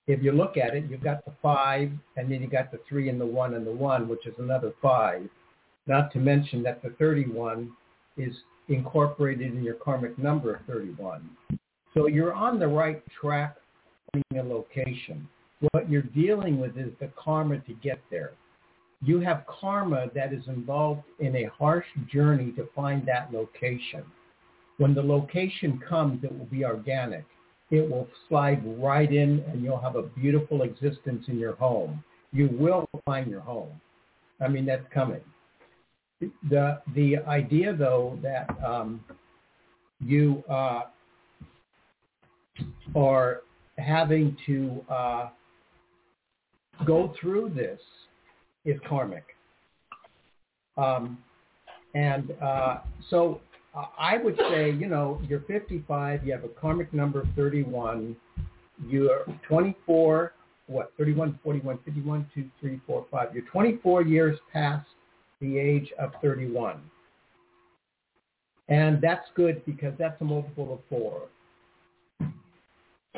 If you look at it, you've got the five, and then you got the three and the one and the one, which is another five. Not to mention that the 31 is incorporated in your karmic number of 31. So you're on the right track finding a location. What you're dealing with is the karma to get there. You have karma that is involved in a harsh journey to find that location. When the location comes, it will be organic. It will slide right in and you'll have a beautiful existence in your home. You will find your home. I mean, that's coming. The, the idea, though, that um, you uh, are having to uh, go through this is karmic. Um, and uh, so uh, I would say, you know, you're 55, you have a karmic number of 31, you're 24, what, 31, 41, 51, 2, 3, 4, 5. You're 24 years past the age of 31. And that's good because that's a multiple of 4.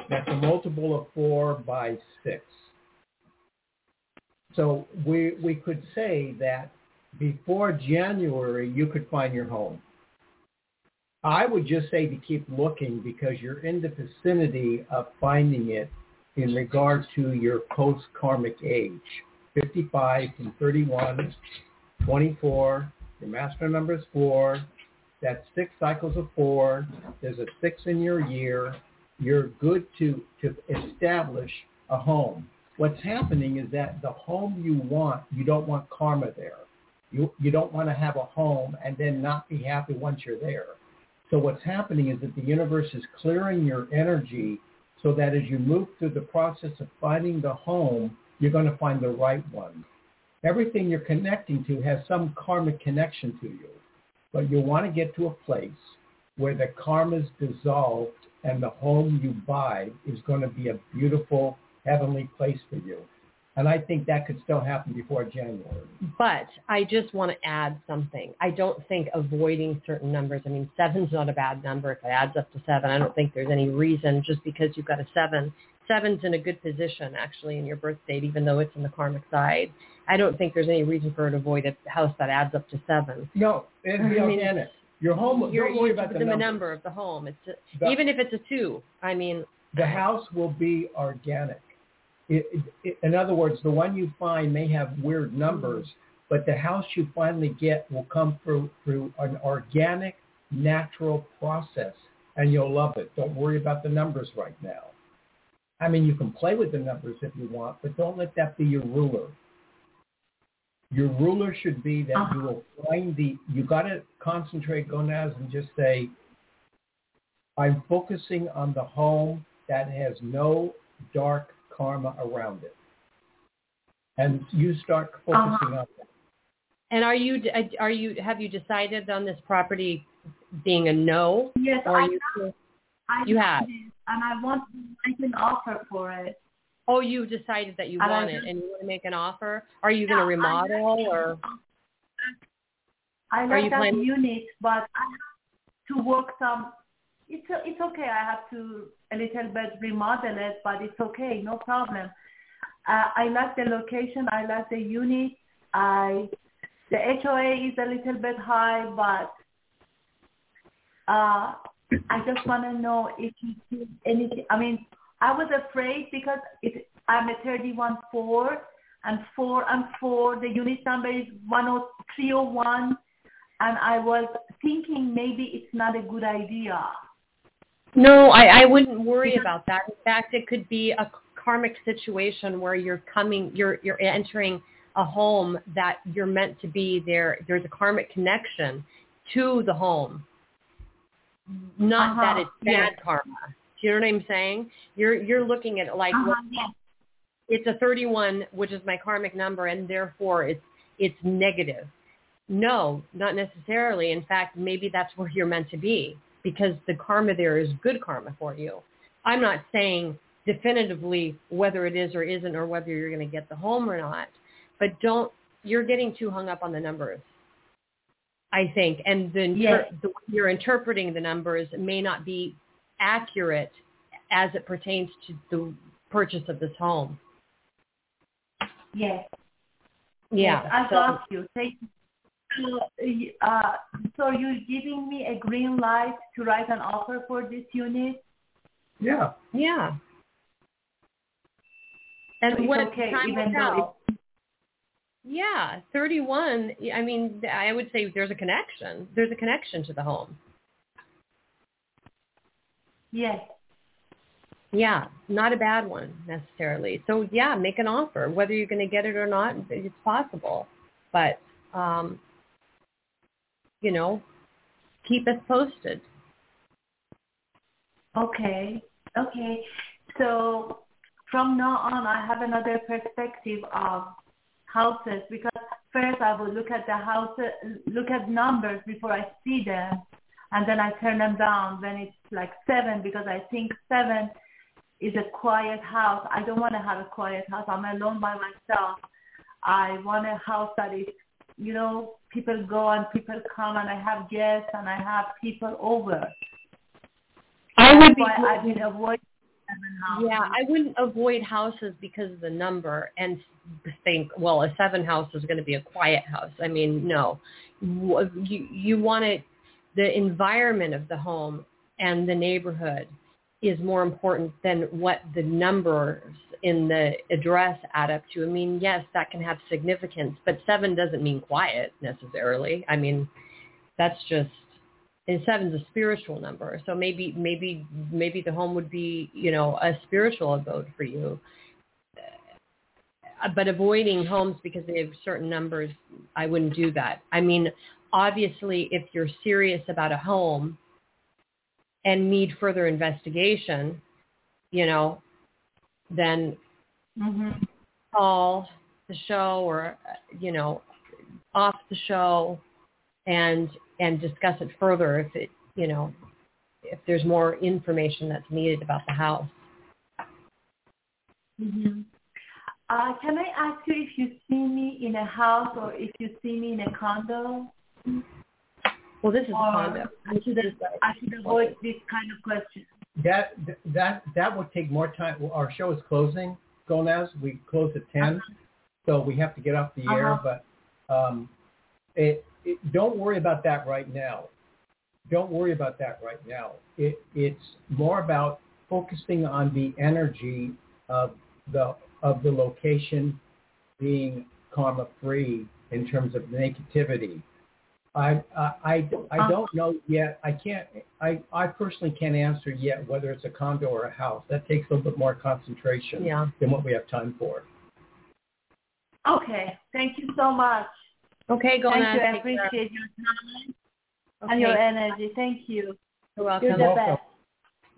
That's a multiple of 4 by 6. So we, we could say that before January, you could find your home. I would just say to keep looking because you're in the vicinity of finding it in regard to your post-karmic age. 55 and 31, 24, your master number is 4, that's six cycles of 4, there's a 6 in your year, you're good to, to establish a home. What's happening is that the home you want, you don't want karma there. You, you don't want to have a home and then not be happy once you're there. So what's happening is that the universe is clearing your energy so that as you move through the process of finding the home, you're going to find the right one. Everything you're connecting to has some karmic connection to you, but you want to get to a place where the karma's dissolved and the home you buy is going to be a beautiful heavenly place for you. And I think that could still happen before January. But I just want to add something. I don't think avoiding certain numbers. I mean, seven's not a bad number. If it adds up to seven, I don't think there's any reason just because you've got a seven. Seven's in a good position actually in your birth date, even though it's in the karmic side. I don't think there's any reason for her to avoid a house that adds up to seven. No, it'd be I mean, organic. Your home, You're, don't worry about the within the number of the home. It's just, The- even if it's a two. I mean, The house will be organic. It, it, it, in other words, the one you find may have weird numbers, but the house you finally get will come through through an organic, natural process, and you'll love it. Don't worry about the numbers right now. I mean, you can play with the numbers if you want, but don't let that be your ruler. Your ruler should be that uh-huh. you will find the, you got to concentrate, Gonaz, and just say, I'm focusing on the home that has no dark karma around it. And you start uh-huh. focusing on that. and are you are you have you decided on this property being a no, Yes, or I are you? I You have. and I want to make an offer for it. Oh, you decided that you And I want it, and you want to make an offer. Are you going to Yeah, I'm remodel or? I Are you that planning- unit, but I have to work some. It's it's okay. I have to a little bit remodel it, but it's okay, no problem. Uh, I like the location. I like the unit. I the HOA is a little bit high, but uh, I just want to know if you see anything. I mean, I was afraid because it, I'm a 31-4 and 4 and 4. The unit number is 10301 and I was thinking maybe it's not a good idea. No, I, I wouldn't worry about that. In fact, it could be a karmic situation where you're coming, you're you're entering a home that you're meant to be there. There's a karmic connection to the home, not that Uh-huh, it's bad yes. karma. Do you know what I'm saying? You're you're looking at it like well, Uh-huh, yes. it's a 31, which is my karmic number, and therefore it's it's negative. No, not necessarily. In fact, maybe that's where you're meant to be because the karma there is good karma for you. I'm not saying definitively whether it is or isn't or whether you're going to get the home or not, but don't, you're getting too hung up on the numbers. I think, and the, inter- Yes. the you're interpreting the numbers may not be accurate as it pertains to the purchase of this home. Yes. Yeah. Yes, I so- got you. Thank you. So, uh, so you're giving me a green light to write an offer for this unit? Yeah. Yeah. And it's what okay, time even will though. Yeah, 31. I mean, I would say there's a connection. There's a connection to the home. Yes. Yeah, not a bad one necessarily. So yeah, make an offer. Whether you're going to get it or not, it's possible. But um, you know, keep us posted. Okay. Okay. So from now on, I have another perspective of houses because first I will look at the houses, look at numbers before I see them, and then I turn them down when it's like seven because I think seven is a quiet house. I don't want to have a quiet house. I'm alone by myself. I want a house that is, you know, people go and people come and I have guests and I have people over. I would That's be why I've been avoiding. Yeah, I wouldn't avoid houses because of the number and think, well, a seven house is going to be a quiet house. I mean, no. You you want it the environment of the home and the neighborhood is more important than what the numbers in the address add up to. I mean, yes, that can have significance, but seven doesn't mean quiet necessarily. I mean, that's just and seven's a spiritual number. So maybe maybe maybe the home would be, you know, a spiritual abode for you. But avoiding homes because they have certain numbers, I wouldn't do that. I mean, obviously if you're serious about a home and need further investigation, you know, then Mhm. call the show or you know off the show and and discuss it further if it you know if there's more information that's needed about the house Mhm. Uh, can I ask you if you see me in a house or if you see me in a condo? Well this is a Or condo I should, I should avoid this kind of question. That that that would take more time. Well, Our show is closing, Gomez. We close at 10 so we have to get off the air. Uh-huh. But um, it, it, don't worry about that right now. Don't worry about that right now. It, it's more about focusing on the energy of the of the location being karma free in terms of negativity. I I I, I uh-huh. don't know yet. I can't. I I personally can't answer yet whether it's a condo or a house. That takes a little bit more concentration yeah than what we have time for. Okay. Thank you so much. okay go Thank on you. I take care. appreciate your time okay. and your energy. Thank you. you're welcome You're the welcome.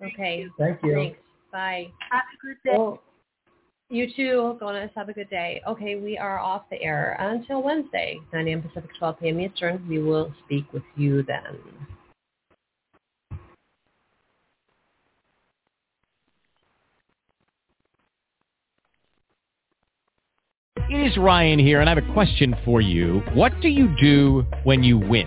best. okay Thank you. thanks bye Have a good day. well, you too Gonas have a good day okay we are off the air until Wednesday 9 a.m. Pacific 12 p.m. Eastern we will speak with you then It is Ryan here, and I have a question for you. What do you do when you win?